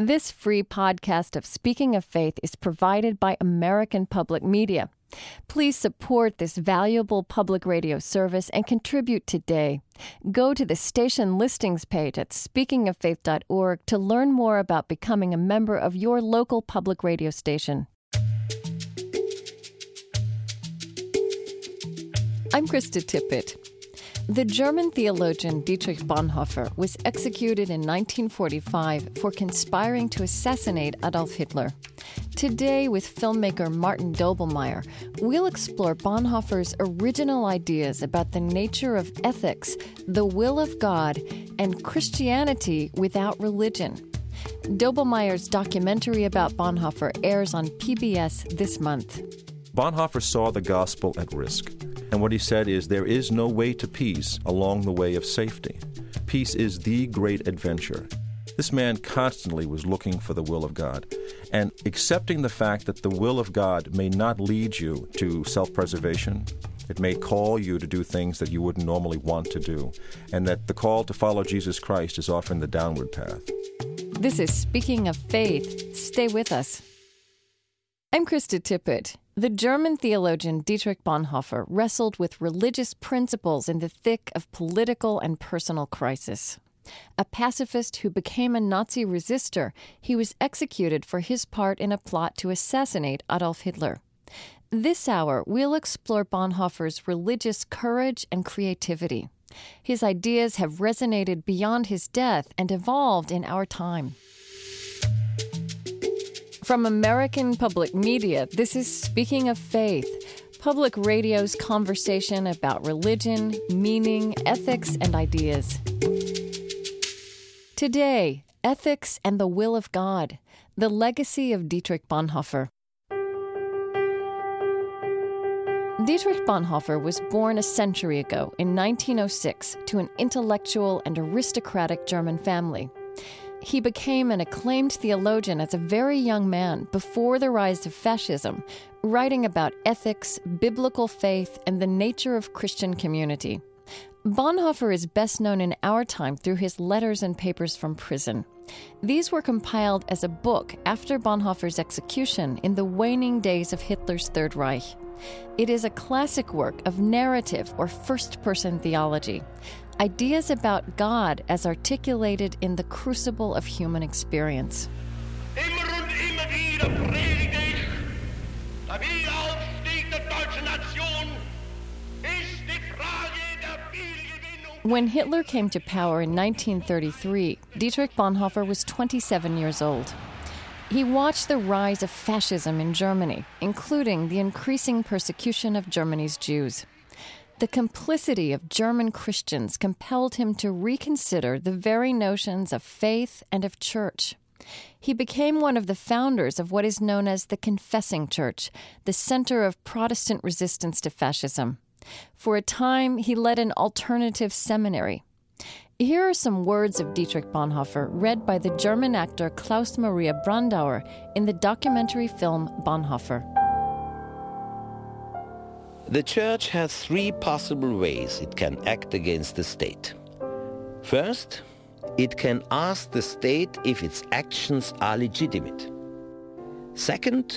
This free podcast of Speaking of Faith is provided by American Public Media. Please support this valuable public radio service and contribute today. Go to the station listings page at speakingoffaith.org to learn more about becoming a member of your local public radio station. I'm Krista Tippett. The German theologian Dietrich Bonhoeffer was executed in 1945 for conspiring to assassinate Adolf Hitler. Today, with filmmaker Martin Doblmeier, we'll explore Bonhoeffer's original ideas about the nature of ethics, the will of God, and Christianity without religion. Doblmeier's documentary about Bonhoeffer airs on PBS this month. Bonhoeffer saw the gospel at risk. And what he said is there is no way to peace along the way of safety. Peace is the great adventure. This man constantly was looking for the will of God and accepting the fact that the will of God may not lead you to self preservation. It may call you to do things that you wouldn't normally want to do, and that the call to follow Jesus Christ is often the downward path. This is Speaking of Faith. Stay with us. I'm Krista Tippett. The German theologian Dietrich Bonhoeffer wrestled with religious principles in the thick of political and personal crisis. A pacifist who became a Nazi resistor, he was executed for his part in a plot to assassinate Adolf Hitler. This hour, we'll explore Bonhoeffer's religious courage and creativity. His ideas have resonated beyond his death and evolved in our time. From American Public Media, this is Speaking of Faith, public radio's conversation about religion, meaning, ethics, and ideas. Today, ethics and the will of God, the legacy of Dietrich Bonhoeffer. Dietrich Bonhoeffer was born a century ago in 1906 to an intellectual and aristocratic German family. He became an acclaimed theologian as a very young man before the rise of fascism, writing about ethics, biblical faith, and the nature of Christian community. Bonhoeffer is best known in our time through his letters and papers from prison. These were compiled as a book after Bonhoeffer's execution in the waning days of Hitler's Third Reich. It is a classic work of narrative or first person theology, ideas about God as articulated in the crucible of human experience. When Hitler came to power in 1933, Dietrich Bonhoeffer was 27 years old. He watched the rise of fascism in Germany, including the increasing persecution of Germany's Jews. The complicity of German Christians compelled him to reconsider the very notions of faith and of church. He became one of the founders of what is known as the Confessing Church, the center of Protestant resistance to fascism. For a time, he led an alternative seminary. Here are some words of Dietrich Bonhoeffer read by the German actor Klaus Maria Brandauer in the documentary film Bonhoeffer. The church has three possible ways it can act against the state. First, it can ask the state if its actions are legitimate. Second,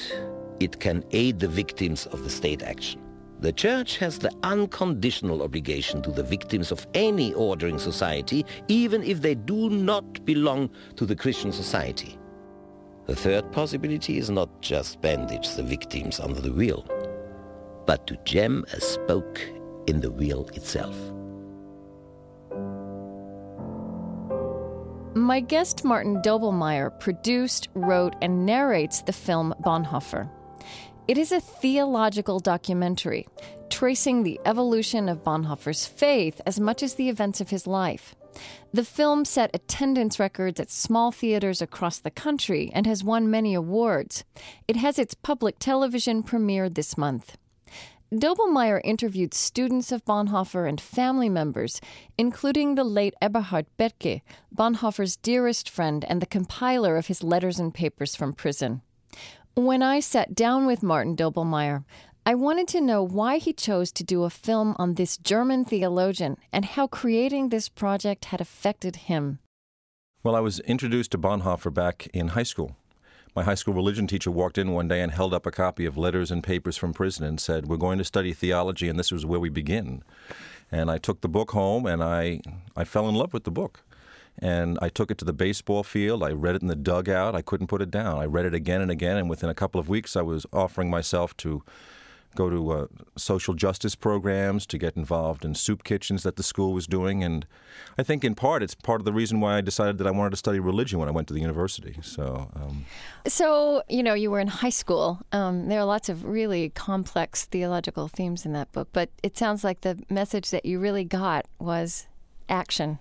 it can aid the victims of the state action. The church has the unconditional obligation to the victims of any ordering society, even if they do not belong to the Christian society. The third possibility is not just bandage the victims under the wheel but to jam a spoke in the wheel itself. My guest Martin Doblmeier produced, wrote, and narrates the film Bonhoeffer. It is a theological documentary tracing the evolution of Bonhoeffer's faith as much as the events of his life. The film set attendance records at small theaters across the country and has won many awards. It has its public television premiere this month. Doblmeier interviewed students of Bonhoeffer and family members, including the late Eberhard Bethge, Bonhoeffer's dearest friend and the compiler of his letters and papers from prison. When I sat down with Martin Doblmeier, I wanted to know why he chose to do a film on this German theologian and how creating this project had affected him. Well, I was introduced to Bonhoeffer back in high school. My high school religion teacher walked in one day and held up a copy of Letters and Papers from Prison and said, We're going to study theology, and this is where we begin. And I took the book home and I, I fell in love with the book. And I took it to the baseball field. I read it in the dugout. I couldn't put it down. I read it again and again. And within a couple of weeks, I was offering myself to go to uh, social justice programs, to get involved in soup kitchens that the school was doing. And I think in part it's part of the reason why I decided that I wanted to study religion when I went to the university. So, um, so you know, you were in high school. Um, there are lots of really complex theological themes in that book, but it sounds like the message that you really got was action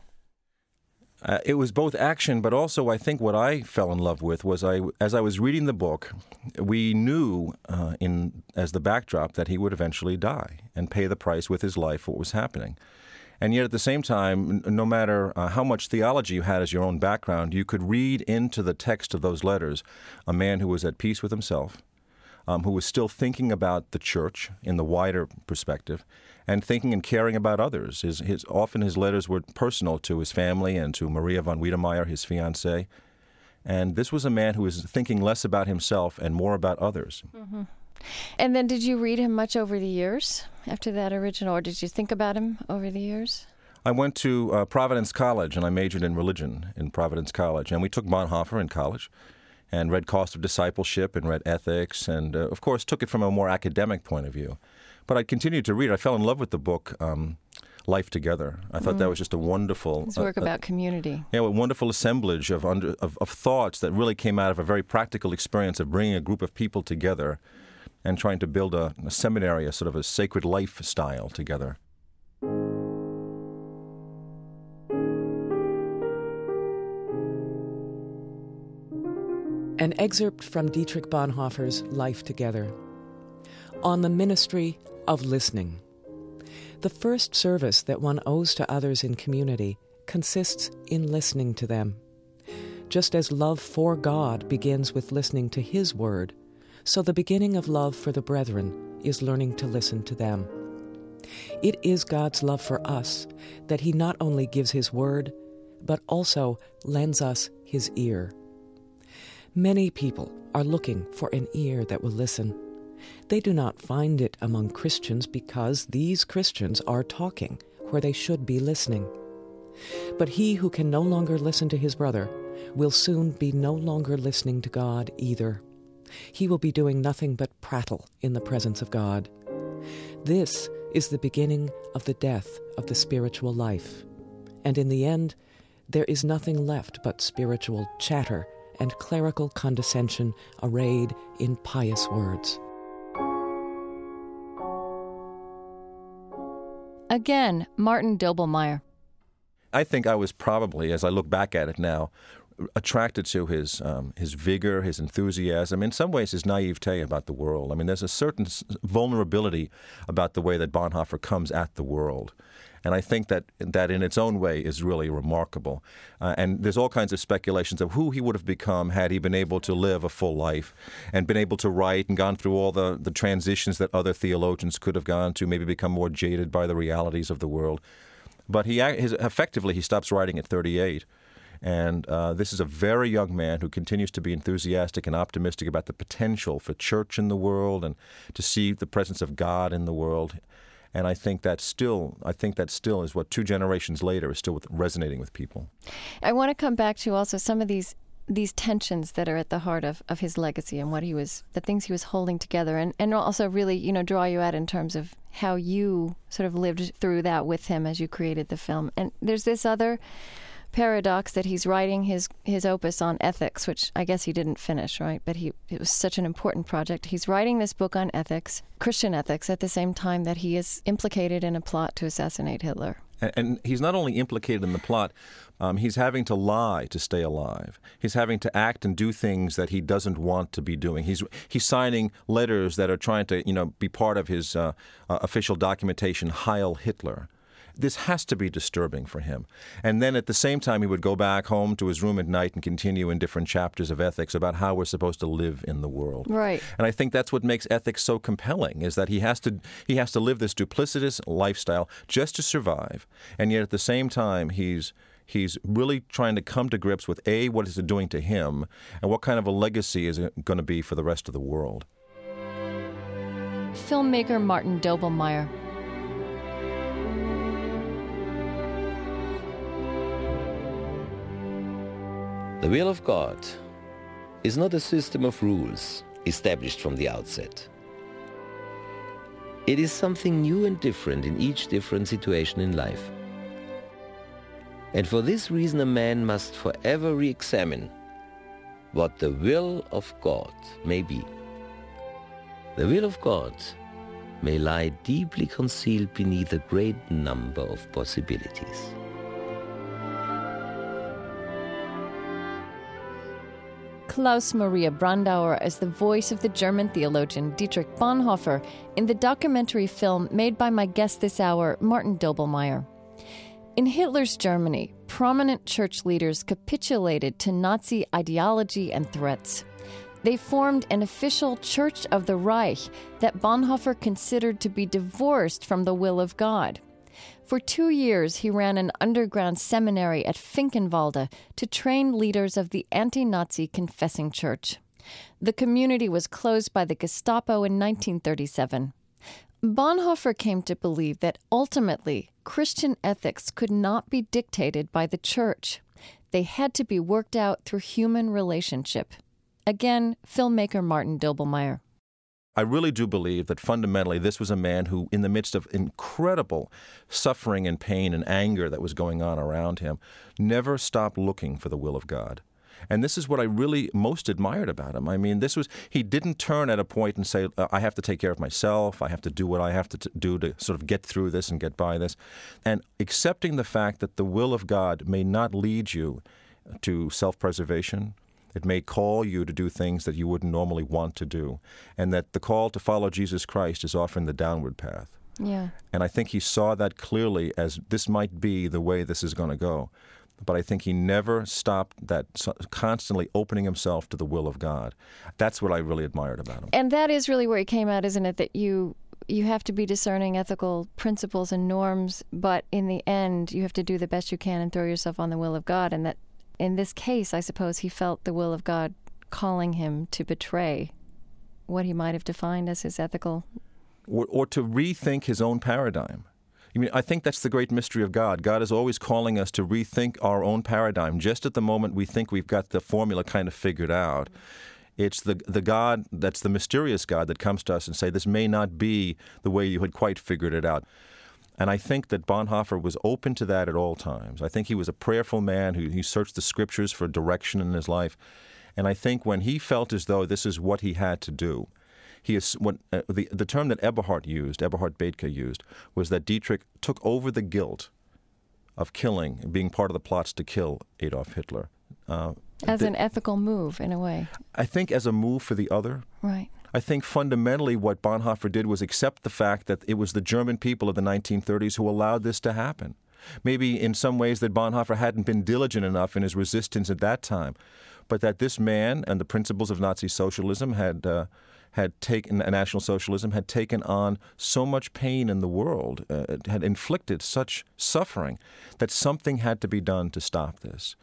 uh, it was both action, but also I think what I fell in love with was I, as I was reading the book, we knew uh, in as the backdrop that he would eventually die and pay the price with his life for what was happening. And yet, at the same time, no matter uh, how much theology you had as your own background, you could read into the text of those letters a man who was at peace with himself, um, who was still thinking about the church in the wider perspective, and thinking and caring about others. His, his, often his letters were personal to his family and to Maria von Wedemeyer, his fiancée. And this was a man who was thinking less about himself and more about others. Mm-hmm. And then, did you read him much over the years after that original, or did you think about him over the years? I went to uh, Providence College and I majored in religion in Providence College. And we took Bonhoeffer in college and read Cost of Discipleship and read ethics and, uh, of course, took it from a more academic point of view. But I continued to read. I fell in love with the book. Um, Life Together. I thought mm. that was just a wonderful. His work uh, about community. Yeah, a wonderful assemblage of, under, of, of thoughts that really came out of a very practical experience of bringing a group of people together and trying to build a, a seminary, a sort of a sacred lifestyle together. An excerpt from Dietrich Bonhoeffer's Life Together on the ministry of listening. The first service that one owes to others in community consists in listening to them. Just as love for God begins with listening to His Word, so the beginning of love for the brethren is learning to listen to them. It is God's love for us that He not only gives His Word, but also lends us His ear. Many people are looking for an ear that will listen. They do not find it among Christians because these Christians are talking where they should be listening. But he who can no longer listen to his brother will soon be no longer listening to God either. He will be doing nothing but prattle in the presence of God. This is the beginning of the death of the spiritual life. And in the end, there is nothing left but spiritual chatter and clerical condescension arrayed in pious words. Again, Martin Doblmeier. I think I was probably, as I look back at it now, attracted to his um, his vigor, his enthusiasm, in some ways his naivete about the world. I mean, there's a certain vulnerability about the way that Bonhoeffer comes at the world. And I think that that in its own way is really remarkable. Uh, and there's all kinds of speculations of who he would have become had he been able to live a full life and been able to write and gone through all the, the transitions that other theologians could have gone to, maybe become more jaded by the realities of the world. But he his, effectively he stops writing at 38. And uh, this is a very young man who continues to be enthusiastic and optimistic about the potential for church in the world and to see the presence of God in the world. And I think that still, I think that still is what two generations later is still with, resonating with people. I want to come back to also some of these these tensions that are at the heart of, of his legacy and what he was the things he was holding together and, and also really you know draw you out in terms of how you sort of lived through that with him as you created the film and there's this other paradox that he's writing his his opus on ethics, which I guess he didn't finish, right? But he it was such an important project. He's writing this book on ethics, Christian ethics, at the same time that he is implicated in a plot to assassinate Hitler. And, he's not only implicated in the plot, um, he's having to lie to stay alive. He's having to act and do things that he doesn't want to be doing. He's he's signing letters that are trying to you know be part of his uh, uh, official documentation. Heil Hitler this has to be disturbing for him. And then at the same time, he would go back home to his room at night and continue in different chapters of ethics about how we're supposed to live in the world. Right. And I think that's what makes ethics so compelling is that he has to he has to live this duplicitous lifestyle just to survive, and yet at the same time he's He's really trying to come to grips with A, what is it doing to him, and what kind of a legacy is it going to be for the rest of the world. Filmmaker Martin Doblmeier. The will of God is not a system of rules established from the outset. It is something new and different in each different situation in life. And for this reason, a man must forever re examine what the will of God may be. The will of God may lie deeply concealed beneath a great number of possibilities. Klaus Maria Brandauer as the voice of the German theologian Dietrich Bonhoeffer in the documentary film made by my guest this hour, Martin Doblmeier. In Hitler's Germany, prominent church leaders capitulated to Nazi ideology and threats. They formed an official Church of the Reich that Bonhoeffer considered to be divorced from the will of God. For two years, he ran an underground seminary at Finkenwalde to train leaders of the anti Nazi Confessing Church. The community was closed by the Gestapo in 1937. Bonhoeffer came to believe that ultimately Christian ethics could not be dictated by the church. They had to be worked out through human relationship. Again, filmmaker Martin Doblmeier. I really do believe that fundamentally this was a man who, in the midst of incredible suffering and pain and anger that was going on around him, never stopped looking for the will of God. And this is what I really most admired about him. I mean, this was, he didn't turn at a point and say, uh, I have to take care of myself. I have to do what I have to t- do to sort of get through this and get by this. And accepting the fact that the will of God may not lead you to self preservation it may call you to do things that you wouldn't normally want to do, and that the call to follow Jesus Christ is often the downward path. Yeah. And I think he saw that clearly as this might be the way this is going to go. But I think he never stopped that constantly opening himself to the will of God. That's what I really admired about him. And that is really where he came out, isn't it? That you you have to be discerning ethical principles and norms, but in the end, you have to do the best you can and throw yourself on the will of God, and that in this case, I suppose he felt the will of God calling him to betray what he might have defined as his ethical. Or, or to rethink his own paradigm. I mean, I think that's the great mystery of God. God is always calling us to rethink our own paradigm. Just at the moment we think we've got the formula kind of figured out, it's the the God that's the mysterious God that comes to us and say, "This may not be the way you had quite figured it out." And I think that Bonhoeffer was open to that at all times. I think he was a prayerful man who he searched the scriptures for direction in his life. And I think when he felt as though this is what he had to do, he is what uh, the the term that Eberhard used, Eberhard Bethge used, was that Dietrich took over the guilt of killing, being part of the plots to kill Adolf Hitler. Uh, as the, an ethical move, in a way. I think as a move for the other. Right. I think fundamentally what Bonhoeffer did was accept the fact that it was the German people of the 1930s who allowed this to happen. Maybe in some ways that Bonhoeffer hadn't been diligent enough in his resistance at that time, but that this man and the principles of Nazi socialism had. Uh, had taken National Socialism had taken on so much pain in the world, uh, had inflicted such suffering, that something had to be done to stop this.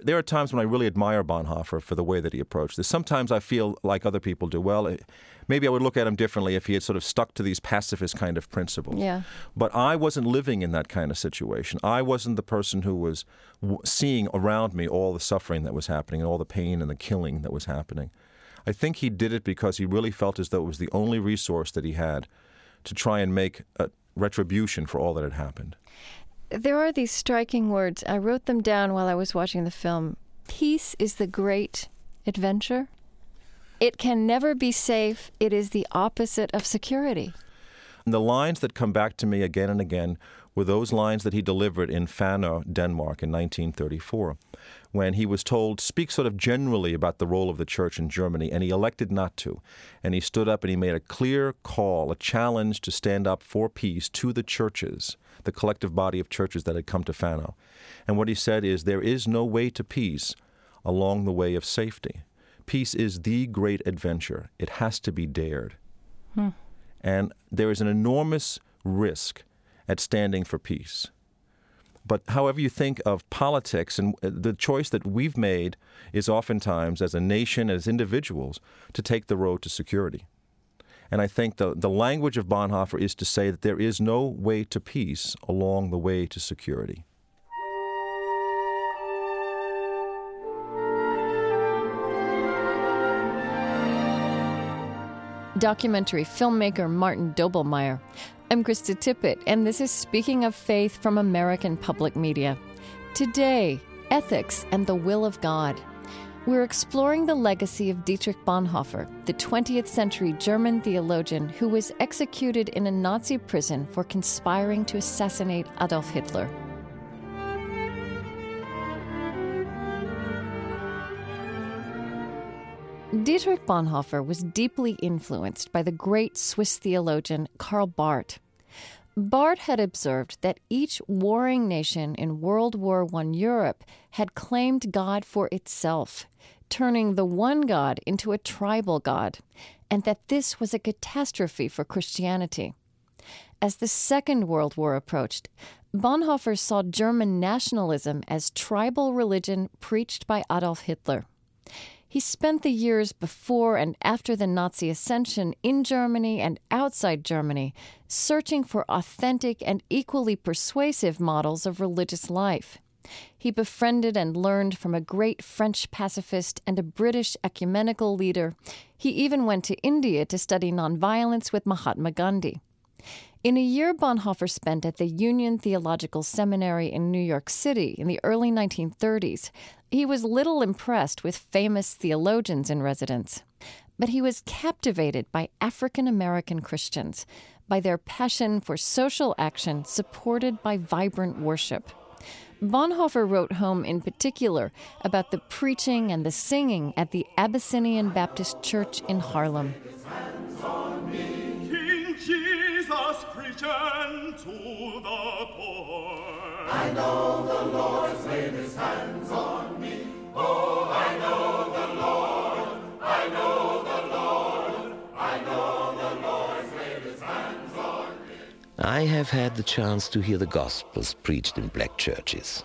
There are times when I really admire Bonhoeffer for the way that he approached this. Sometimes I feel like other people do. Well, maybe I would look at him differently if he had sort of stuck to these pacifist kind of principles. Yeah. But I wasn't living in that kind of situation. I wasn't the person who was seeing around me all the suffering that was happening and all the pain and the killing that was happening. I think he did it because he really felt as though it was the only resource that he had to try and make a retribution for all that had happened there are these striking words. I wrote them down while I was watching the film. Peace is the great adventure. It can never be safe. It is the opposite of security. And the lines that come back to me again and again were those lines that he delivered in Fanø, Denmark in 1934, when he was told, speak sort of generally about the role of the church in Germany, and he elected not to. And he stood up and he made a clear call, a challenge to stand up for peace to the churches the collective body of churches that had come to Fanø. And what he said is there is no way to peace along the way of safety. Peace is the great adventure. It has to be dared. Hmm. And there is an enormous risk at standing for peace. But however you think of politics, and uh, the choice that we've made is oftentimes, as a nation, as individuals, to take the road to security. And I think the, the language of Bonhoeffer is to say that there is no way to peace along the way to security. Documentary filmmaker Martin Doblmeier. I'm Krista Tippett, and this is Speaking of Faith from American Public Media. Today, ethics and the will of God. We're exploring the legacy of Dietrich Bonhoeffer, the 20th century German theologian who was executed in a Nazi prison for conspiring to assassinate Adolf Hitler. Dietrich Bonhoeffer was deeply influenced by the great Swiss theologian Karl Barth. Barth had observed that each warring nation in World War I Europe had claimed God for itself, turning the one God into a tribal God, and that this was a catastrophe for Christianity. As the Second World War approached, Bonhoeffer saw German nationalism as tribal religion preached by Adolf Hitler. He spent the years before and after the Nazi ascension in Germany and outside Germany searching for authentic and equally persuasive models of religious life. He befriended and learned from a great French pacifist and a British ecumenical leader. He even went to India to study nonviolence with Mahatma Gandhi. In a year Bonhoeffer spent at the Union Theological Seminary in New York City in the early 1930s, he was little impressed with famous theologians in residence. But he was captivated by African American Christians, by their passion for social action supported by vibrant worship. Bonhoeffer wrote home in particular about the preaching and the singing at the Abyssinian Baptist Church in Harlem. I know the Lord's laid his hands on me. Oh, I know the Lord. I know the Lord. I know the Lord's laid his hands on me. I have had the chance to hear the Gospels preached in black churches.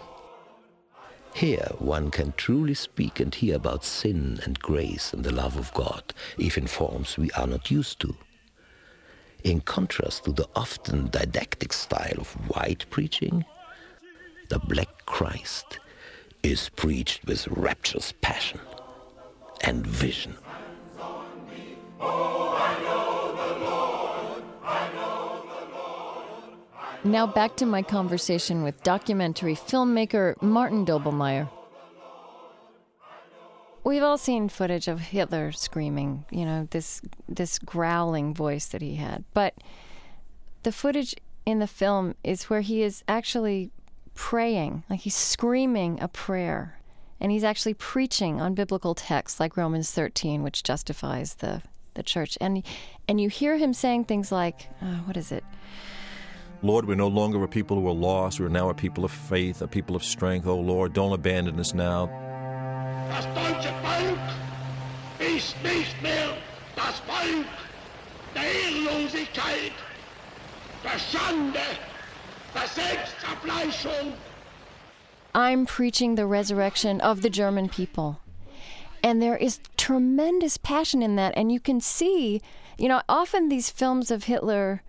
Here one can truly speak and hear about sin and grace and the love of God, if in forms we are not used to. In contrast to the often didactic style of white preaching, the black Christ is preached with rapturous passion and vision. Now back to my conversation with documentary filmmaker Martin Doblmeier. We've all seen footage of Hitler screaming, you know, this this growling voice that he had. But the footage in the film is where he is actually praying, like he's screaming a prayer. And he's actually preaching on biblical texts like Romans 13, which justifies the, the church. And, and you hear him saying things like, uh, what is it? Lord, we're no longer a people who are lost. We're now a people of faith, a people of strength. Oh, Lord, don't abandon us now. Das deutsche Volk ist nicht mehr das Volk der Ehrlosigkeit, der Schande, I'm preaching the resurrection of the German people. And there is tremendous passion in that. And you can see, you know, often these films of Hitler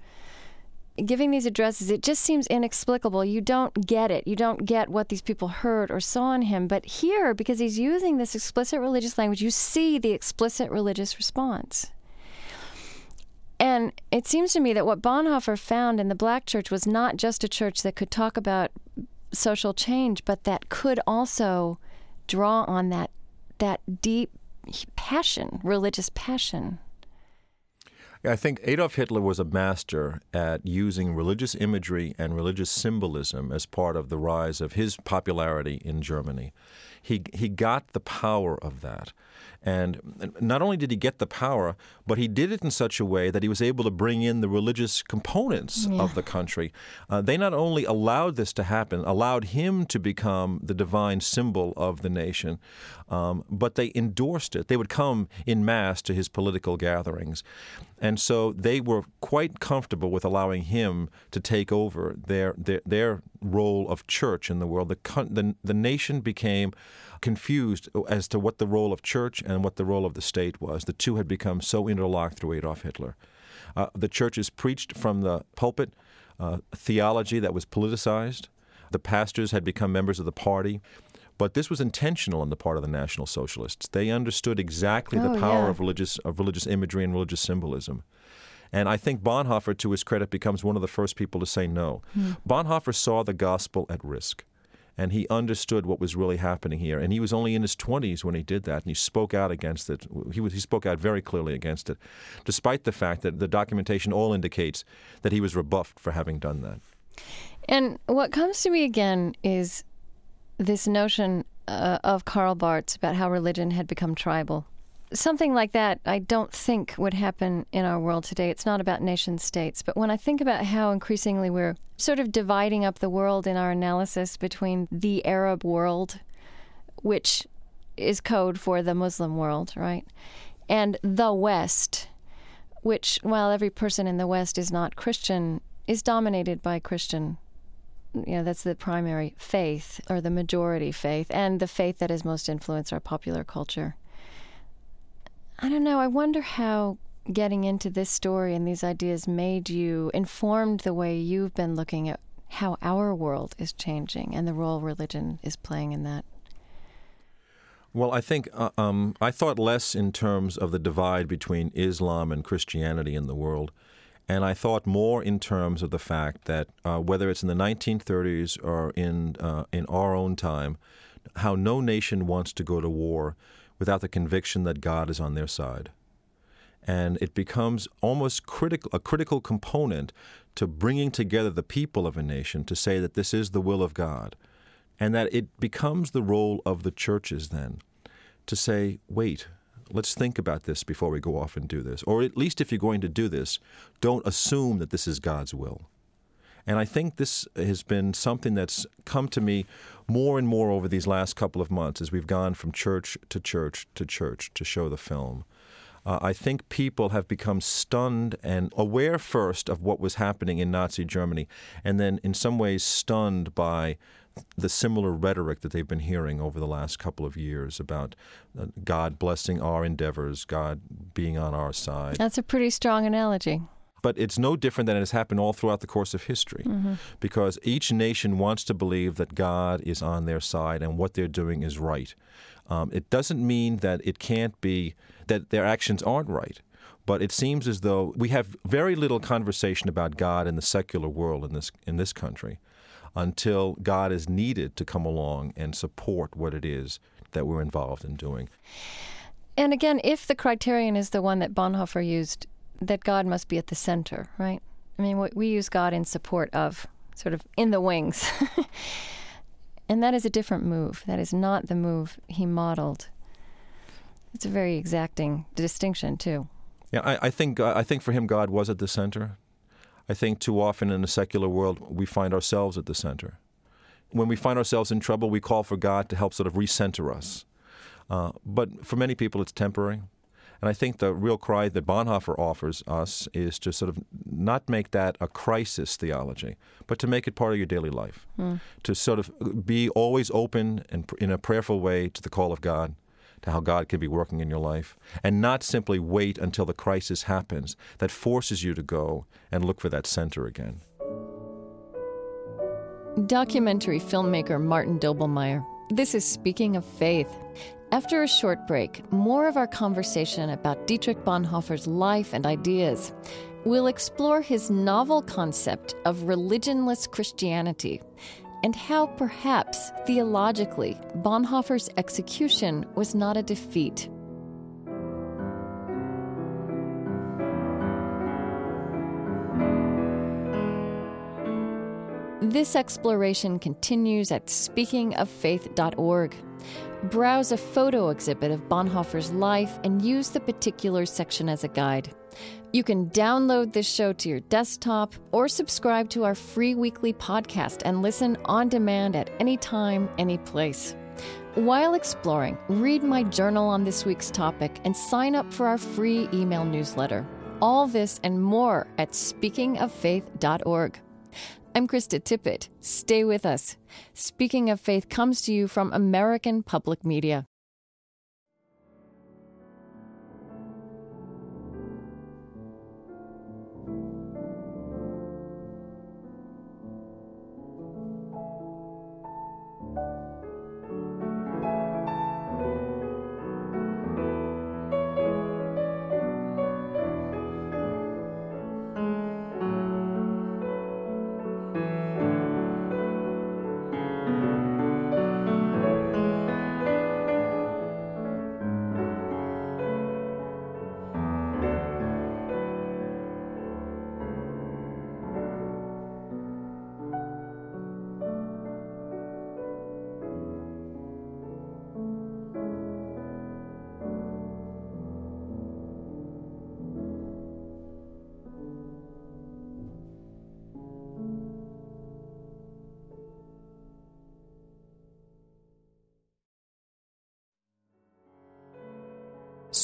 giving these addresses, it just seems inexplicable. You don't get it. You don't get what these people heard or saw in him. But here, because he's using this explicit religious language, you see the explicit religious response. And it seems to me that what Bonhoeffer found in the black church was not just a church that could talk about social change, but that could also draw on that that deep passion, religious passion. I think Adolf Hitler was a master at using religious imagery and religious symbolism as part of the rise of his popularity in Germany. He, he got the power of that. And not only did he get the power, but he did it in such a way that he was able to bring in the religious components yeah. of the country. Uh, they not only allowed this to happen, allowed him to become the divine symbol of the nation, um, but they endorsed it. They would come in mass to his political gatherings. And so they were quite comfortable with allowing him to take over their their, their role of church in the world. The, the, the nation became confused as to what the role of church and what the role of the state was. The two had become so interlocked through Adolf Hitler. Uh, the churches preached from the pulpit uh, theology that was politicized. The pastors had become members of the party. But this was intentional on the part of the National Socialists. They understood exactly oh, the power yeah. of religious of religious imagery and religious symbolism. And I think Bonhoeffer, to his credit, becomes one of the first people to say no. Hmm. Bonhoeffer saw the gospel at risk, and he understood what was really happening here. And he was only in his 20s when he did that, and he spoke out against it. He, was, he spoke out very clearly against it, despite the fact that the documentation all indicates that he was rebuffed for having done that. And what comes to me again is this notion uh, of Karl Barth's about how religion had become tribal. Something like that, I don't think would happen in our world today. It's not about nation states. But when I think about how increasingly we're sort of dividing up the world in our analysis between the Arab world, which is code for the Muslim world, right? And the West, which, while every person in the West is not Christian, is dominated by Christian you know that's the primary faith or the majority faith and the faith that has most influenced our popular culture i don't know i wonder how getting into this story and these ideas made you informed the way you've been looking at how our world is changing and the role religion is playing in that well, I think uh, um, I thought less in terms of the divide between Islam and Christianity in the world. And I thought more in terms of the fact that uh, whether it's in the 1930s or in, uh, in our own time, how no nation wants to go to war without the conviction that God is on their side. And it becomes almost critical, a critical component to bringing together the people of a nation to say that this is the will of God. And that it becomes the role of the churches then to say, wait, let's think about this before we go off and do this. Or at least if you're going to do this, don't assume that this is God's will. And I think this has been something that's come to me more and more over these last couple of months as we've gone from church to church to church to show the film. Uh, I think people have become stunned and aware first of what was happening in Nazi Germany, and then in some ways stunned by the similar rhetoric that they've been hearing over the last couple of years about uh, God blessing our endeavors, God being on our side. That's a pretty strong analogy. But it's no different than it has happened all throughout the course of history mm-hmm. because each nation wants to believe that God is on their side and what they're doing is right. Um, it doesn't mean that it can't be that their actions aren't right. But it seems as though we have very little conversation about God in the secular world in this in this country until God is needed to come along and support what it is that we're involved in doing. And again, if the criterion is the one that Bonhoeffer used, that God must be at the center, right? I mean, we use God in support of, sort of in the wings. and that is a different move. That is not the move he modeled. It's a very exacting distinction, too. Yeah, I, I think uh, I think for him, God was at the center. I think too often in the secular world, we find ourselves at the center. When we find ourselves in trouble, we call for God to help sort of recenter us. Uh, but for many people, it's temporary. And I think the real cry that Bonhoeffer offers us is to sort of not make that a crisis theology, but to make it part of your daily life. Mm. To sort of be always open and in a prayerful way to the call of God, to how God can be working in your life, and not simply wait until the crisis happens that forces you to go and look for that center again. Documentary filmmaker Martin Doblmeier. This is Speaking of Faith. After a short break, more of our conversation about Dietrich Bonhoeffer's life and ideas. We'll explore his novel concept of religionless Christianity and how perhaps theologically Bonhoeffer's execution was not a defeat. This exploration continues at speakingoffaith.org. Browse a photo exhibit of Bonhoeffer's life and use the particulars section as a guide. You can download this show to your desktop or subscribe to our free weekly podcast and listen on demand at any time, any place. While exploring, read my journal on this week's topic and sign up for our free email newsletter. all this and more at speakingoffaith.org. I'm Krista Tippett. Stay with us. Speaking of Faith comes to you from American Public Media.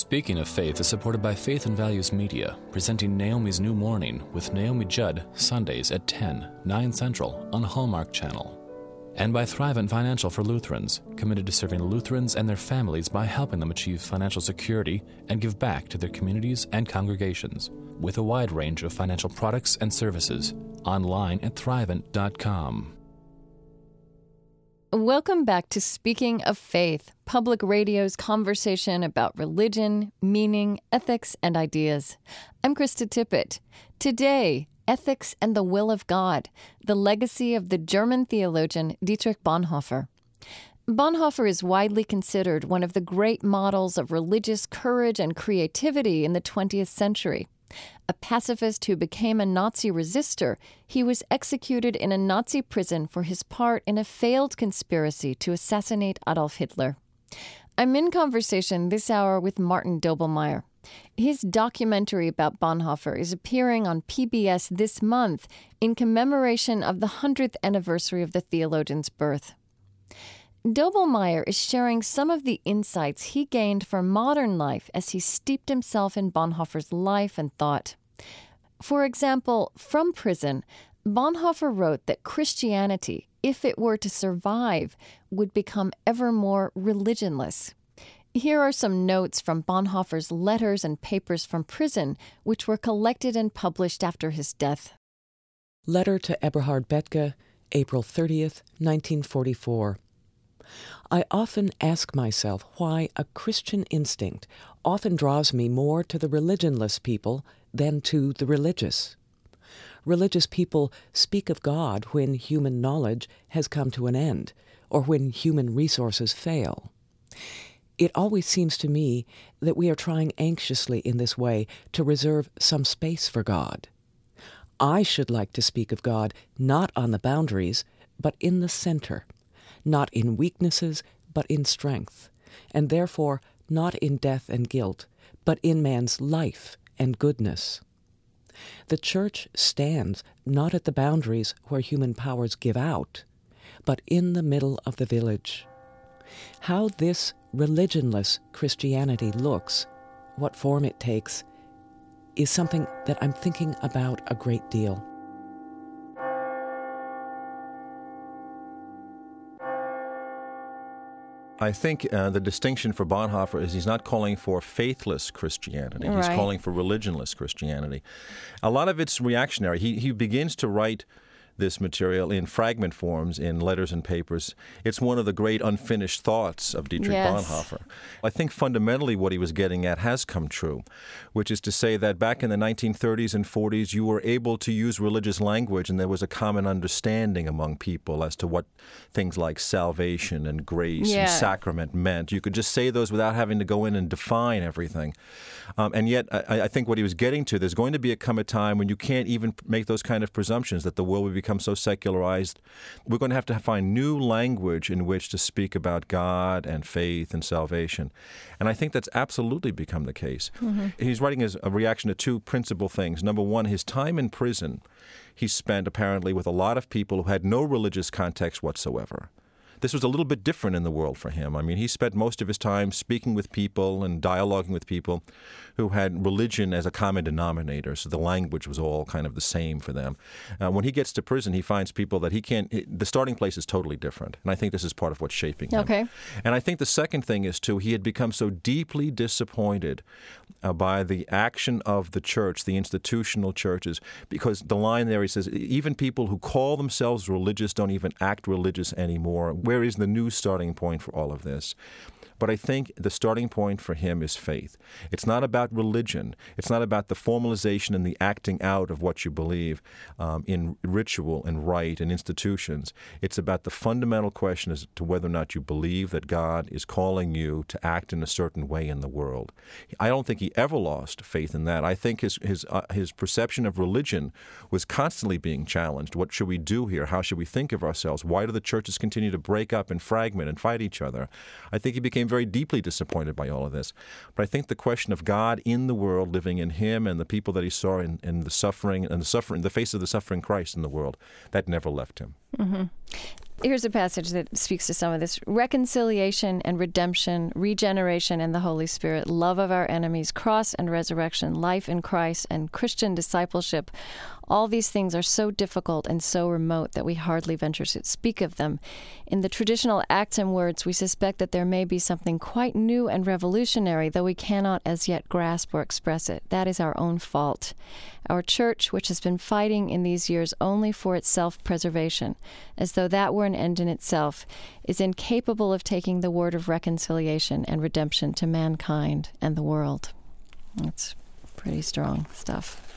Speaking of Faith is supported by Faith and Values Media, presenting Naomi's New Morning with Naomi Judd, Sundays at 10, 9 Central on Hallmark Channel. And by Thrivent Financial for Lutherans, committed to serving Lutherans and their families by helping them achieve financial security and give back to their communities and congregations, with a wide range of financial products and services. Online at thrivent.com. Welcome back to Speaking of Faith, public radio's conversation about religion, meaning, ethics, and ideas. I'm Krista Tippett. Today, Ethics and the Will of God, the legacy of the German theologian Dietrich Bonhoeffer. Bonhoeffer is widely considered one of the great models of religious courage and creativity in the 20th century. A pacifist who became a Nazi resistor, he was executed in a Nazi prison for his part in a failed conspiracy to assassinate Adolf Hitler. I'm in conversation this hour with Martin Doblmeier. His documentary about Bonhoeffer is appearing on PBS this month in commemoration of the 100th anniversary of the theologian's birth. Doblmeier is sharing some of the insights he gained from modern life as he steeped himself in Bonhoeffer's life and thought. For example, from prison, Bonhoeffer wrote that Christianity, if it were to survive, would become ever more religionless. Here are some notes from Bonhoeffer's letters and papers from prison, which were collected and published after his death. Letter to Eberhard Bethge, April 30th, 1944. I often ask myself why a Christian instinct often draws me more to the religionless people than to the religious. Religious people speak of God when human knowledge has come to an end or when human resources fail. It always seems to me that we are trying anxiously in this way to reserve some space for God. I should like to speak of God not on the boundaries, but in the center, not in weaknesses, but in strength, and therefore not in death and guilt, but in man's life and goodness. The Church stands not at the boundaries where human powers give out, but in the middle of the village. How this religionless Christianity looks, what form it takes, is something that I'm thinking about a great deal. I think uh, the distinction for Bonhoeffer is he's not calling for faithless Christianity. Right. He's calling for religionless Christianity. A lot of it's reactionary. He, he begins to write this material in fragment forms in letters and papers. It's one of the great unfinished thoughts of Dietrich Yes. Bonhoeffer. I think fundamentally what he was getting at has come true, which is to say that back in the 1930s and 40s, you were able to use religious language and there was a common understanding among people as to what things like salvation and grace Yeah. and sacrament meant. You could just say those without having to go in and define everything. Um, and yet, I, I think what he was getting to, there's going to be a come a time when you can't even make those kind of presumptions that the world will become so secularized. We're going to have to find new language in which to speak about God and faith and salvation. And I think that's absolutely become the case. Mm-hmm. He's writing as a reaction to two principal things. Number one, his time in prison, he spent apparently with a lot of people who had no religious context whatsoever. This was a little bit different in the world for him. I mean, he spent most of his time speaking with people and dialoguing with people who had religion as a common denominator, so the language was all kind of the same for them. Uh, when he gets to prison, he finds people that he can't, the starting place is totally different. And I think this is part of what's shaping him. Okay. And I think the second thing is, too, he had become so deeply disappointed uh, by the action of the church, the institutional churches, because the line there he says, even people who call themselves religious don't even act religious anymore. Where is the new starting point for all of this? But I think the starting point for him is faith. It's not about religion. It's not about the formalization and the acting out of what you believe um, in ritual and rite and institutions. It's about the fundamental question as to whether or not you believe that God is calling you to act in a certain way in the world. I don't think he ever lost faith in that. I think his his uh, his perception of religion was constantly being challenged. What should we do here? How should we think of ourselves? Why do the churches continue to break up and fragment and fight each other? I think he became very deeply disappointed by all of this. But I think the question of God in the world, living in him and the people that he saw in, in the suffering and the suffering, the face of the suffering Christ in the world, that never left him. Mm-hmm. Here's a passage that speaks to some of this reconciliation and redemption, regeneration and the Holy Spirit, love of our enemies, cross and resurrection, life in Christ, and Christian discipleship. All these things are so difficult and so remote that we hardly venture to speak of them. In the traditional acts and words, we suspect that there may be something quite new and revolutionary, though we cannot as yet grasp or express it. That is our own fault. Our church, which has been fighting in these years only for its self preservation, as though that were an end in itself, is incapable of taking the word of reconciliation and redemption to mankind and the world. That's pretty strong stuff.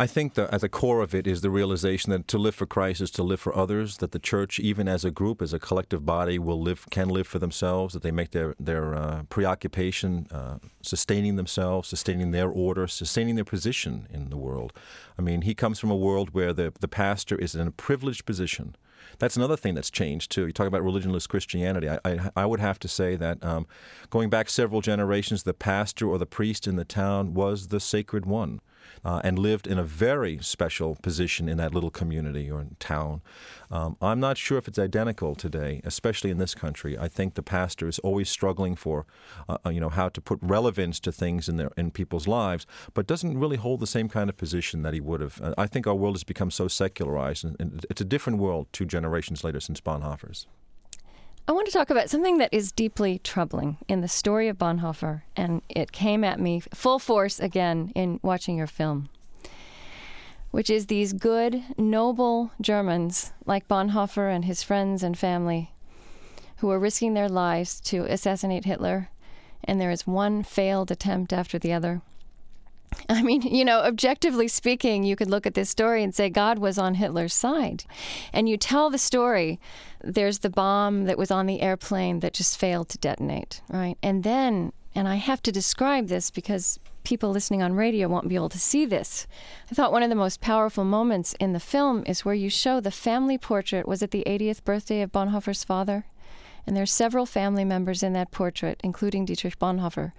I think that at the core of it is the realization that to live for Christ is to live for others. That the church, even as a group, as a collective body, will live, can live for themselves. That they make their their uh, preoccupation uh, sustaining themselves, sustaining their order, sustaining their position in the world. I mean, he comes from a world where the the pastor is in a privileged position. That's another thing that's changed too. You talk about religionless Christianity. I, I, I would have to say that um, going back several generations, the pastor or the priest in the town was the sacred one uh, and lived in a very special position in that little community or town. Um, I'm not sure if it's identical today, especially in this country. I think the pastor is always struggling for, uh, uh, you know, how to put relevance to things in their in people's lives, but doesn't really hold the same kind of position that he would have. Uh, I think our world has become so secularized, and, and it's a different world two generations later since Bonhoeffer's. I want to talk about something that is deeply troubling in the story of Bonhoeffer, and it came at me full force again in watching your film, which is these good, noble Germans like Bonhoeffer and his friends and family who are risking their lives to assassinate Hitler, and there is one failed attempt after the other. I mean, you know, objectively speaking, you could look at this story and say God was on Hitler's side. And you tell the story, there's the bomb that was on the airplane that just failed to detonate, right? And then, and I have to describe this because people listening on radio won't be able to see this. I thought one of the most powerful moments in the film is where you show the family portrait. Was it the 80th birthday of Bonhoeffer's father? And there's several family members in that portrait, including Dietrich Bonhoeffer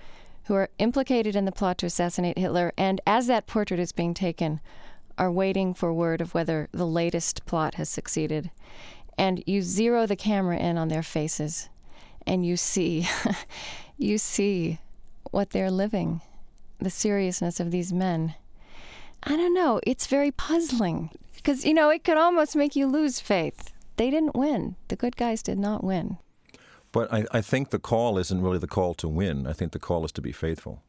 who are implicated in the plot to assassinate Hitler, and as that portrait is being taken, are waiting for word of whether the latest plot has succeeded. And you zero the camera in on their faces, and you see, you see what they're living, the seriousness of these men. I don't know, it's very puzzling because, you know, it could almost make you lose faith. They didn't win. The good guys did not win. But I, I think the call isn't really the call to win. I think the call is to be faithful.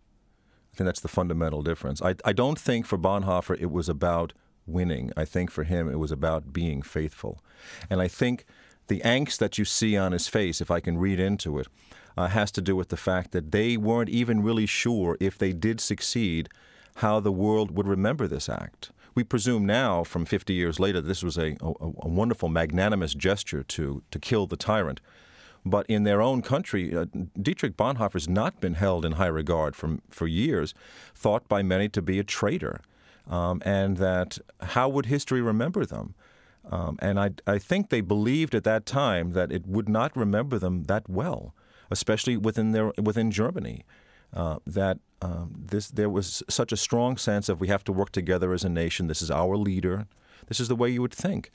I think that's the fundamental difference. I, I don't think for Bonhoeffer it was about winning. I think for him it was about being faithful. And I think the angst that you see on his face, if I can read into it, uh, has to do with the fact that they weren't even really sure if they did succeed how the world would remember this act. We presume now, from 50 years later, this was a, a, a wonderful, magnanimous gesture to, to kill the tyrant. But in their own country, uh, Dietrich Bonhoeffer has not been held in high regard for, for years, thought by many to be a traitor. Um, and that how would history remember them? Um, and I, I think they believed at that time that it would not remember them that well, especially within, their, within Germany. Uh, that um, this, there was such a strong sense of we have to work together as a nation. This is our leader. This is the way you would think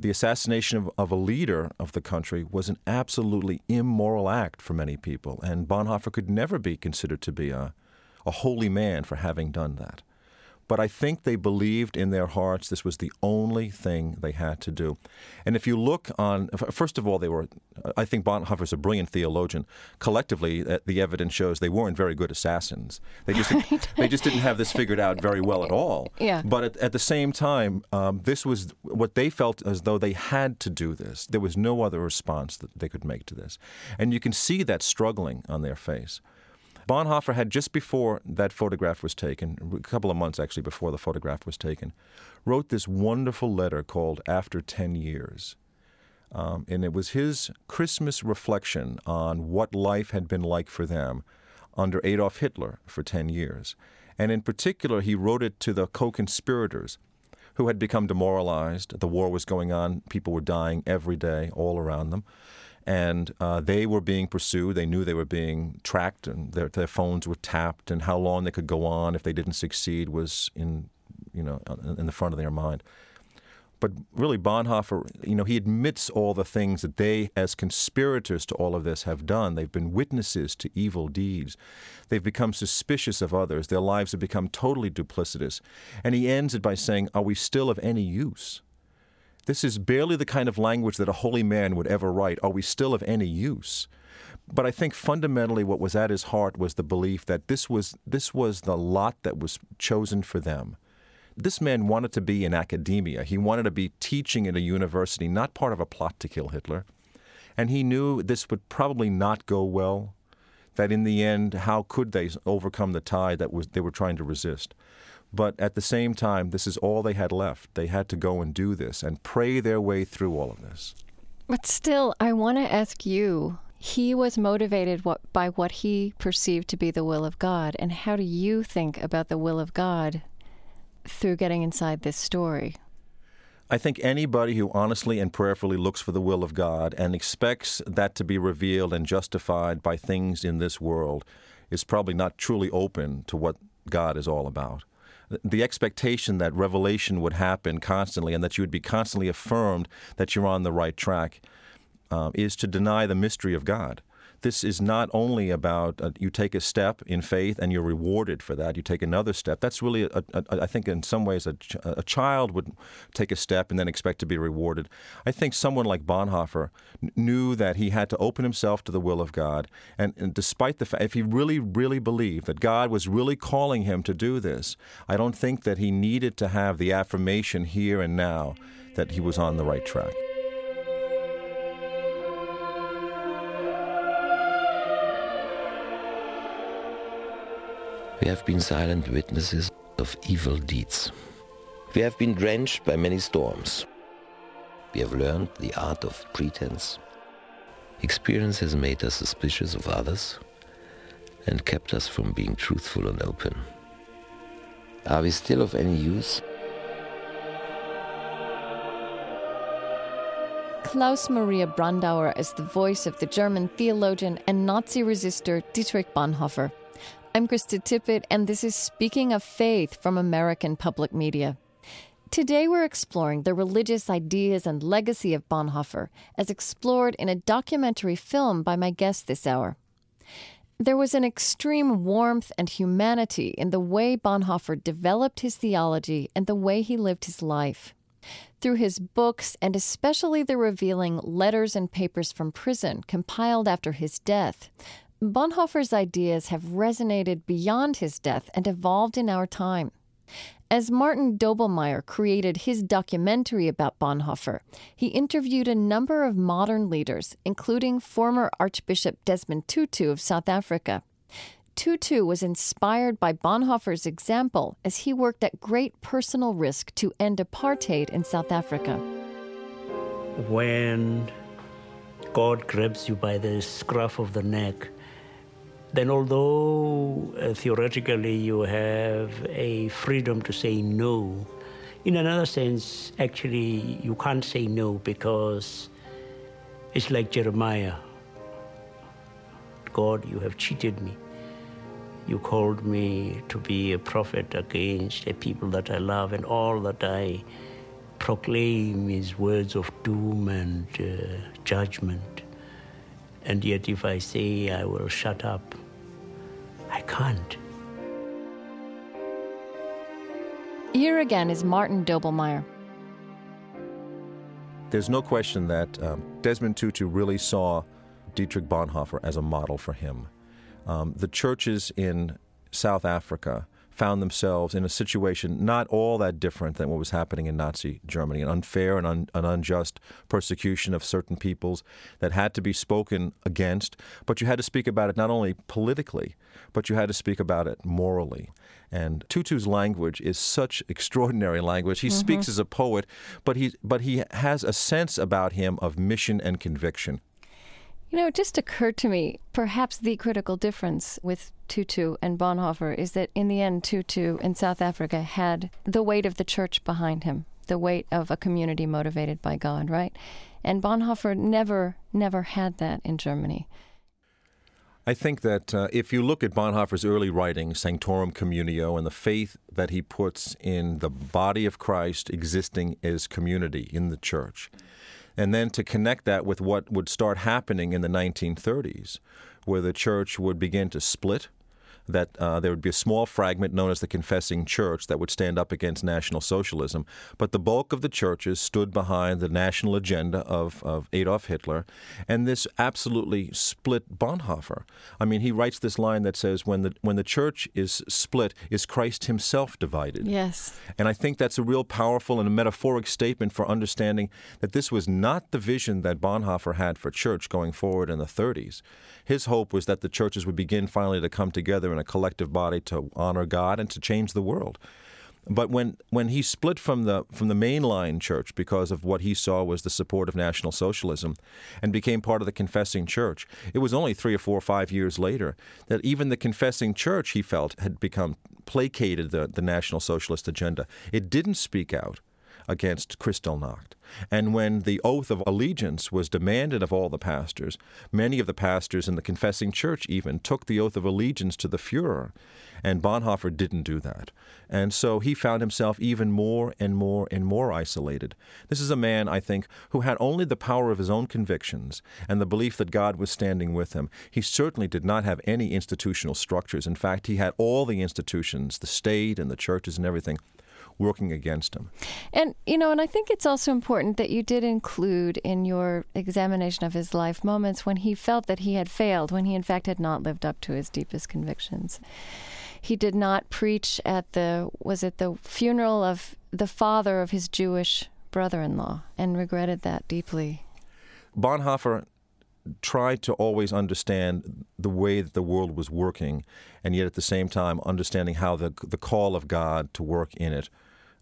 the assassination of, of, a leader of the country was an absolutely immoral act for many people, and Bonhoeffer could never be considered to be a, a holy man for having done that. But I think they believed in their hearts this was the only thing they had to do. And if you look on, first of all, they were, I think Bonhoeffer's a brilliant theologian. Collectively, uh, the evidence shows they weren't very good assassins. They just, right. they just didn't have this figured out very well at all. Yeah. But at, at the same time, um, this was what they felt as though they had to do this. There was no other response that they could make to this. And you can see that struggling on their face. Bonhoeffer had just before that photograph was taken, a couple of months actually before the photograph was taken, wrote this wonderful letter called After 10 Years. Um, and it was his Christmas reflection on what life had been like for them under Adolf Hitler for 10 years. And in particular, he wrote it to the co conspirators who had become demoralized. The war was going on, people were dying every day all around them and uh, they were being pursued. They knew they were being tracked, and their, their phones were tapped, and how long they could go on if they didn't succeed was in, you know, in the front of their mind. But really, Bonhoeffer, you know, he admits all the things that they, as conspirators to all of this, have done. They've been witnesses to evil deeds. They've become suspicious of others. Their lives have become totally duplicitous. And he ends it by saying, Are we still of any use? This is barely the kind of language that a holy man would ever write. Are we still of any use? But I think fundamentally what was at his heart was the belief that this was, this was the lot that was chosen for them. This man wanted to be in academia. He wanted to be teaching at a university, not part of a plot to kill Hitler. And he knew this would probably not go well, that in the end, how could they overcome the tide that was, they were trying to resist? But at the same time, this is all they had left. They had to go and do this and pray their way through all of this. But still, I want to ask you he was motivated what, by what he perceived to be the will of God. And how do you think about the will of God through getting inside this story? I think anybody who honestly and prayerfully looks for the will of God and expects that to be revealed and justified by things in this world is probably not truly open to what God is all about the expectation that revelation would happen constantly and that you would be constantly affirmed that you're on the right track uh, is to deny the mystery of God this is not only about uh, you take a step in faith and you're rewarded for that. You take another step. That's really, I think, in some ways, a, a, child would take a step and then expect to be rewarded. I think someone like Bonhoeffer knew that he had to open himself to the will of God. And, and despite the fact, if he really, really believed that God was really calling him to do this, I don't think that he needed to have the affirmation here and now that he was on the right track. We have been silent witnesses of evil deeds. We have been drenched by many storms. We have learned the art of pretense. Experience has made us suspicious of others and kept us from being truthful and open. Are we still of any use? Klaus Maria Brandauer is the voice of the German theologian and Nazi resistor Dietrich Bonhoeffer. I'm Krista Tippett, and this is Speaking of Faith from American Public Media. Today, we're exploring the religious ideas and legacy of Bonhoeffer as explored in a documentary film by my guest this hour. There was an extreme warmth and humanity in the way Bonhoeffer developed his theology and the way he lived his life. Through his books, and especially the revealing letters and papers from prison compiled after his death, Bonhoeffer's ideas have resonated beyond his death and evolved in our time. As Martin Doblmeier created his documentary about Bonhoeffer, he interviewed a number of modern leaders, including former Archbishop Desmond Tutu of South Africa. Tutu was inspired by Bonhoeffer's example as he worked at great personal risk to end apartheid in South Africa. When God grabs you by the scruff of the neck, then although uh, theoretically you have a freedom to say no, in another sense, actually, you can't say no because it's like Jeremiah God, you have cheated me. You called me to be a prophet against a people that I love and all that I proclaim is words of doom and uh, judgment. And yet, if I say I will shut up, I can't. Here again is Martin Doblmeier. There's no question that um, Desmond Tutu really saw Dietrich Bonhoeffer as a model for him. Um, the churches in South Africa found themselves in a situation not all that different than what was happening in Nazi Germany an unfair and un- an unjust persecution of certain peoples that had to be spoken against, but you had to speak about it not only politically, but you had to speak about it morally. And Tutu's language is such extraordinary language. He mm-hmm. speaks as a poet, but he but he has a sense about him of mission and conviction. You know, it just occurred to me perhaps the critical difference with Tutu and Bonhoeffer is that in the end, Tutu in South Africa had the weight of the church behind him, the weight of a community motivated by God, right? And Bonhoeffer never, never had that in Germany. I think that uh, if you look at Bonhoeffer's early writings, Sanctorum Communio, and the faith that he puts in the body of Christ existing as community in the church, and then to connect that with what would start happening in the 1930s, where the church would begin to split that uh, there would be a small fragment known as the Confessing Church that would stand up against National Socialism. But the bulk of the churches stood behind the national agenda of, of Adolf Hitler, and this absolutely split Bonhoeffer. I mean, he writes this line that says, when the, when the church is split, is Christ himself divided? Yes. And I think that's a real powerful and a metaphoric statement for understanding that this was not the vision that Bonhoeffer had for church going forward in the 30s. His hope was that the churches would begin finally to come together in a collective body to honor God and to change the world. But when, when he split from the from the mainline church because of what he saw was the support of National Socialism, and became part of the Confessing Church, it was only three or four or five years later that even the Confessing Church he felt had become placated the, the National Socialist agenda. It didn't speak out against Kristallnacht. And when the oath of allegiance was demanded of all the pastors, many of the pastors in the confessing church even took the oath of allegiance to the Fuhrer. And Bonhoeffer didn't do that. And so he found himself even more and more and more isolated. This is a man, I think, who had only the power of his own convictions and the belief that God was standing with him. He certainly did not have any institutional structures. In fact, he had all the institutions, the state and the churches and everything, working against him. And, you know, and I think it's also important that you did include in your examination of his life moments when he felt that he had failed, when he in fact had not lived up to his deepest convictions. He did not preach at the, was it the funeral of the father of his Jewish brother in law and regretted that deeply. Bonhoeffer tried to always understand the way that the world was working, and yet at the same time understanding how the the call of God to work in it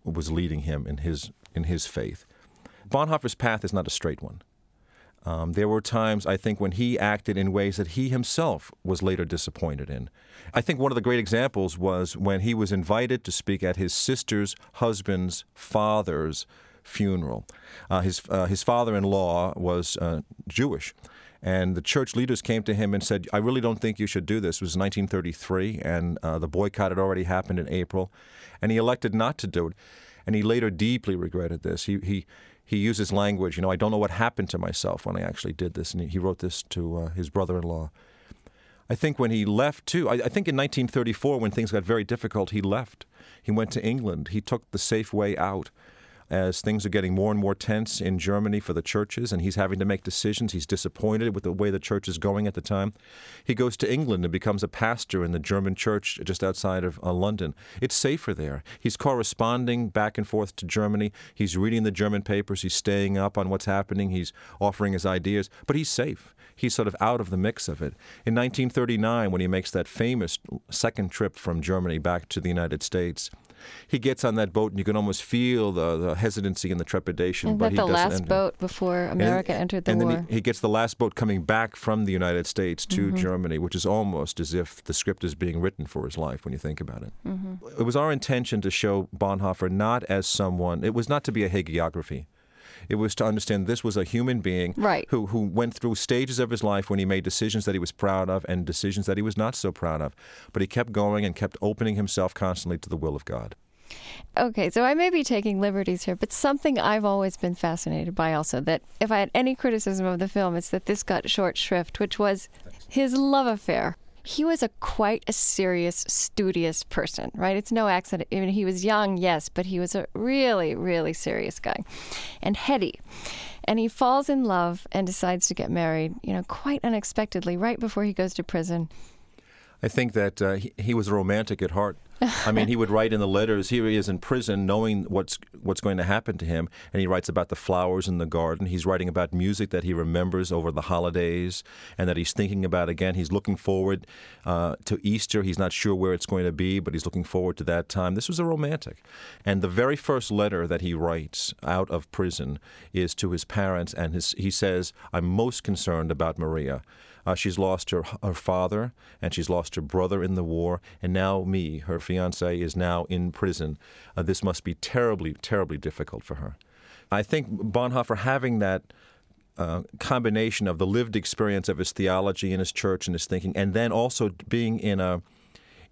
was leading him in his in his faith. Bonhoeffer's path is not a straight one. Um, there were times, I think, when he acted in ways that he himself was later disappointed in. I think one of the great examples was when he was invited to speak at his sister's husband's father's funeral. Uh, his uh, his father-in-law was uh, Jewish, and the church leaders came to him and said, "I really don't think you should do this." It was 1933, and uh, the boycott had already happened in April and he elected not to do it. And he later deeply regretted this. He he he uses language. You know, I don't know what happened to myself when I actually did this. And he wrote this to uh, his brother-in-law. I think when he left too, I, I, think in 1934 when things got very difficult, he left. He went to England. He took the safe way out as things are getting more and more tense in Germany for the churches, and he's having to make decisions. He's disappointed with the way the church is going at the time. He goes to England and becomes a pastor in the German church just outside of uh, London. It's safer there. He's corresponding back and forth to Germany. He's reading the German papers. He's staying up on what's happening. He's offering his ideas, but he's safe. He's sort of out of the mix of it. In 1939, when he makes that famous second trip from Germany back to the United States, he gets on that boat and you can almost feel the, the hesitancy and the trepidation. Isn't but that the last boat before America and, entered the and war? And then he, he, gets the last boat coming back from the United States to mm-hmm. Germany, which is almost as if the script is being written for his life when you think about it. Mm-hmm. It was our intention to show Bonhoeffer not as someone, it was not to be a hagiography. It was to understand this was a human being right. who, who went through stages of his life when he made decisions that he was proud of and decisions that he was not so proud of. But he kept going and kept opening himself constantly to the will of God. Okay, so I may be taking liberties here, but something I've always been fascinated by also that if I had any criticism of the film, it's that this got short shrift, which was his love affair. He was a quite a serious, studious person, right? It's no accident. I mean, he was young, yes, but he was a really, really serious guy and heady. And he falls in love and decides to get married, you know, quite unexpectedly, right before he goes to prison. I think that uh, he, he was a romantic at heart. I mean, he would write in the letters. Here he is in prison, knowing what's what's going to happen to him, and he writes about the flowers in the garden. He's writing about music that he remembers over the holidays, and that he's thinking about again. He's looking forward uh, to Easter. He's not sure where it's going to be, but he's looking forward to that time. This was a romantic, and the very first letter that he writes out of prison is to his parents, and his, he says, "I'm most concerned about Maria." Uh, she's lost her, her father and she's lost her brother in the war, and now me, her fiance, is now in prison. Uh, this must be terribly, terribly difficult for her. I think Bonhoeffer having that uh, combination of the lived experience of his theology and his church and his thinking, and then also being in a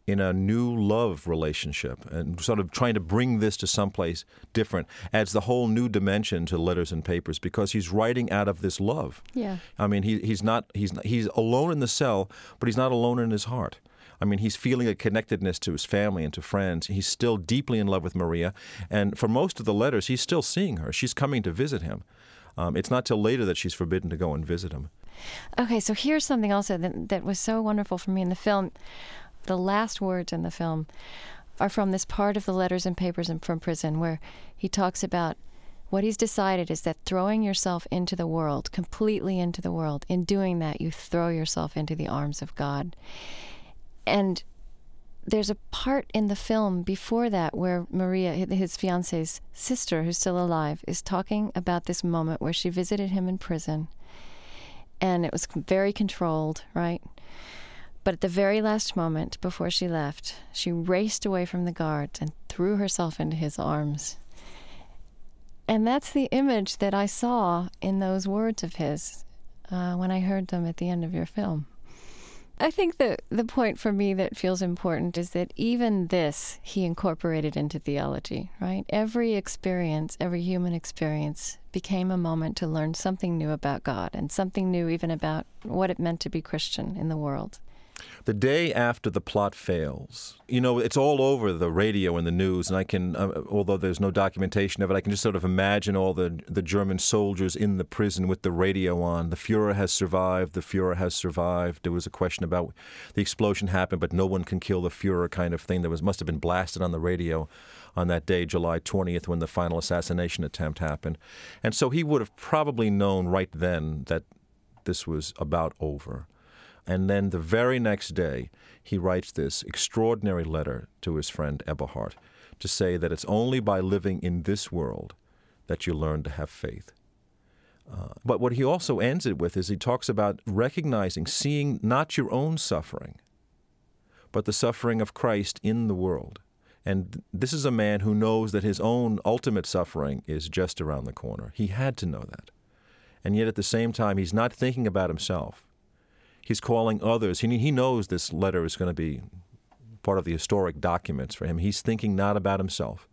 in a new love relationship and sort of trying to bring this to someplace different adds the whole new dimension to letters and papers because he's writing out of this love. Yeah. I mean, he, he's not he's he's alone in the cell, but he's not alone in his heart. I mean, he's feeling a connectedness to his family and to friends. He's still deeply in love with Maria, and for most of the letters, he's still seeing her. She's coming to visit him. Um, it's not till later that she's forbidden to go and visit him. Okay, so here's something also that, that was so wonderful for me in the film the last words in the film are from this part of the letters and papers from prison where he talks about what he's decided is that throwing yourself into the world, completely into the world, in doing that, you throw yourself into the arms of God. And there's a part in the film before that where Maria, his fiance's sister, who's still alive, is talking about this moment where she visited him in prison. And it was very controlled, right? But at the very last moment before she left, she raced away from the guards and threw herself into his arms. And that's the image that I saw in those words of his uh, when I heard them at the end of your film. I think that the point for me that feels important is that even this he incorporated into theology, right? Every experience, every human experience became a moment to learn something new about God and something new even about what it meant to be Christian in the world. The day after the plot fails, you know, it's all over the radio and the news, and I can, uh, although there's no documentation of it, I can just sort of imagine all the the German soldiers in the prison with the radio on. The Fuhrer has survived. The Fuhrer has survived. There was a question about the explosion happened, but no one can kill the Fuhrer, kind of thing. That was must have been blasted on the radio on that day, July 20th, when the final assassination attempt happened, and so he would have probably known right then that this was about over. And then the very next day, he writes this extraordinary letter to his friend Eberhard to say that it's only by living in this world that you learn to have faith. Uh, but what he also ends it with is he talks about recognizing, seeing not your own suffering, but the suffering of Christ in the world. And this is a man who knows that his own ultimate suffering is just around the corner. He had to know that. And yet at the same time, he's not thinking about himself he's calling others. He, he knows this letter is going to be part of the historic documents for him. He's thinking not about himself.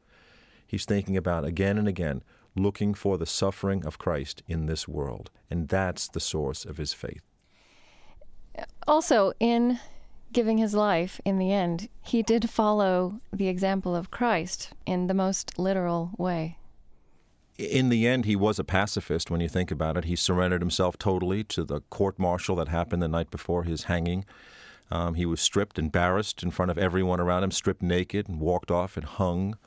He's thinking about again and again looking for the suffering of Christ in this world. And that's the source of his faith. Also, in giving his life, in the end, he did follow the example of Christ in the most literal way in the end, he was a pacifist when you think about it. He surrendered himself totally to the court martial that happened the night before his hanging. Um, he was stripped, embarrassed in front of everyone around him, stripped naked, and walked off and hung.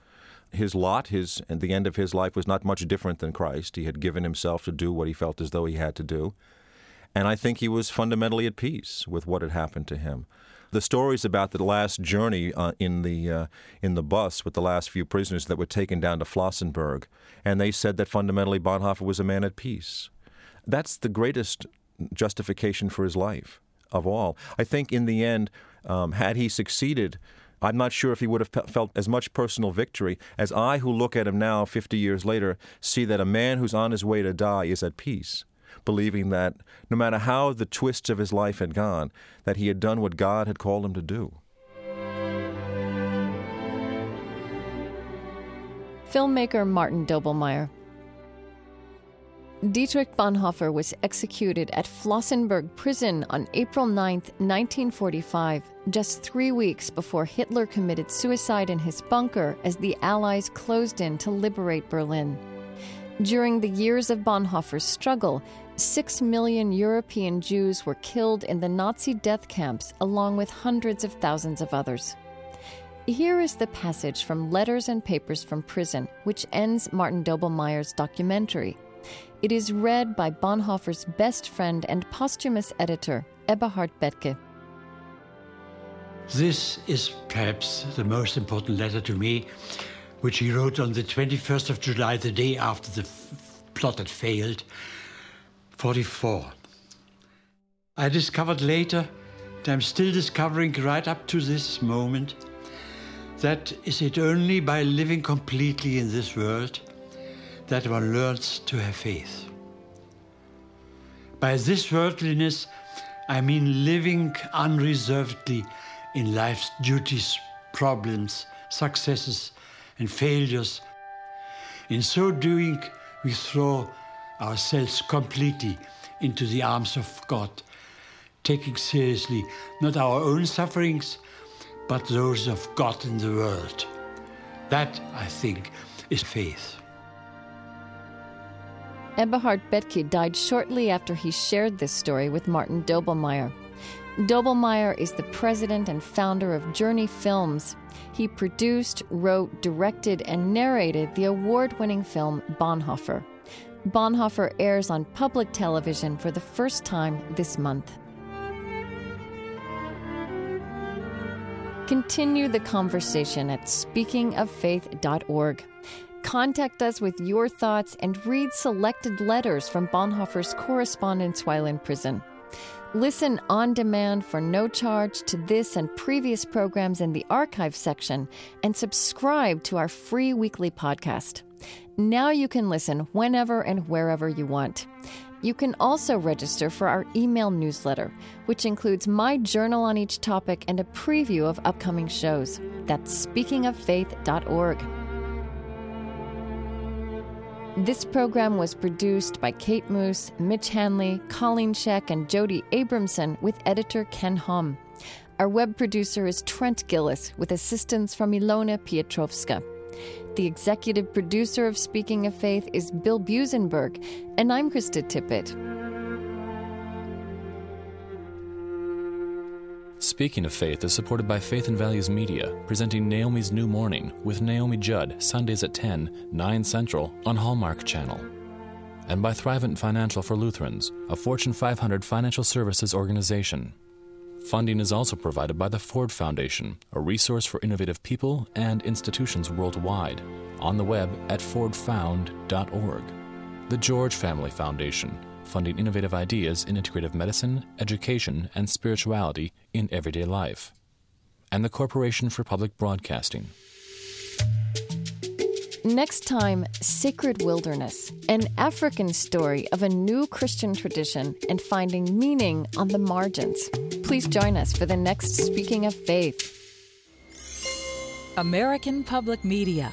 His lot, his at the end of his life, was not much different than Christ. He had given himself to do what he felt as though he had to do. And I think he was fundamentally at peace with what had happened to him the stories about the last journey uh, in the uh, in the bus with the last few prisoners that were taken down to Flossenbürg, and they said that fundamentally Bonhoeffer was a man at peace. That's the greatest justification for his life of all. I think in the end, um, had he succeeded. I'm not sure if he would have felt as much personal victory as I, who look at him now 50 years later, see that a man who's on his way to die is at peace believing that no matter how the twists of his life had gone, that he had done what God had called him to do. filmmaker Martin Doblmeier. Dietrich Bonhoeffer was executed at Flossenbürg prison on April 9, 1945, just three weeks before Hitler committed suicide in his bunker as the Allies closed in to liberate Berlin. During the years of Bonhoeffer's struggle, six million European Jews were killed in the Nazi death camps, along with hundreds of thousands of others. Here is the passage from Letters and Papers from Prison, which ends Martin Doblmeier's documentary. It is read by Bonhoeffer's best friend and posthumous editor, Eberhard Bethge. This is perhaps the most important letter to me, which he wrote on the 21st of July, the day after the plot had failed, 44. I discovered later, and I'm still discovering right up to this moment, that is it only by living completely in this world that one learns to have faith. By this worldliness, I mean living unreservedly in life's duties, problems, successes, and failures. In so doing, we throw ourselves completely into the arms of God, taking seriously not our own sufferings, but those of God in the world. That, I think, is faith. Eberhard Bethge died shortly after he shared this story with Martin Doblmeier. Doblmeier is the president and founder of Journey Films. He produced, wrote, directed, and narrated the award winning film Bonhoeffer. Bonhoeffer airs on public television for the first time this month. Continue the conversation at speakingoffaith.org. Contact us with your thoughts and read selected letters from Bonhoeffer's correspondence while in prison. Listen on demand for no charge to this and previous programs in the archive section and subscribe to our free weekly podcast. Now you can listen whenever and wherever you want. You can also register for our email newsletter, which includes my journal on each topic and a preview of upcoming shows. That's speakingoffaith.org. This program was produced by Kate Moos, Mitch Hanley, Colleen Scheck, and Jody Abramson with editor Ken Hom. Our web producer is Trent Gillis with assistance from Ilona Piotrowska. The executive producer of Speaking of Faith is Bill Buzenberg, and I'm Krista Tippett. Speaking of Faith is supported by Faith and Values Media, presenting Naomi's New Morning with Naomi Judd, Sundays at 10, 9 Central on Hallmark Channel. And by Thrivent Financial for Lutherans, a Fortune 500 financial services organization. Funding is also provided by the Ford Foundation, a resource for innovative people and institutions worldwide, on the web at fordfound.org. The George Family Foundation, funding innovative ideas in integrative medicine, education, and spirituality in everyday life. And the Corporation for Public Broadcasting. Next time, Sacred Wilderness, an African story of a new Christian tradition and finding meaning on the margins. Please join us for the next Speaking of Faith. American Public Media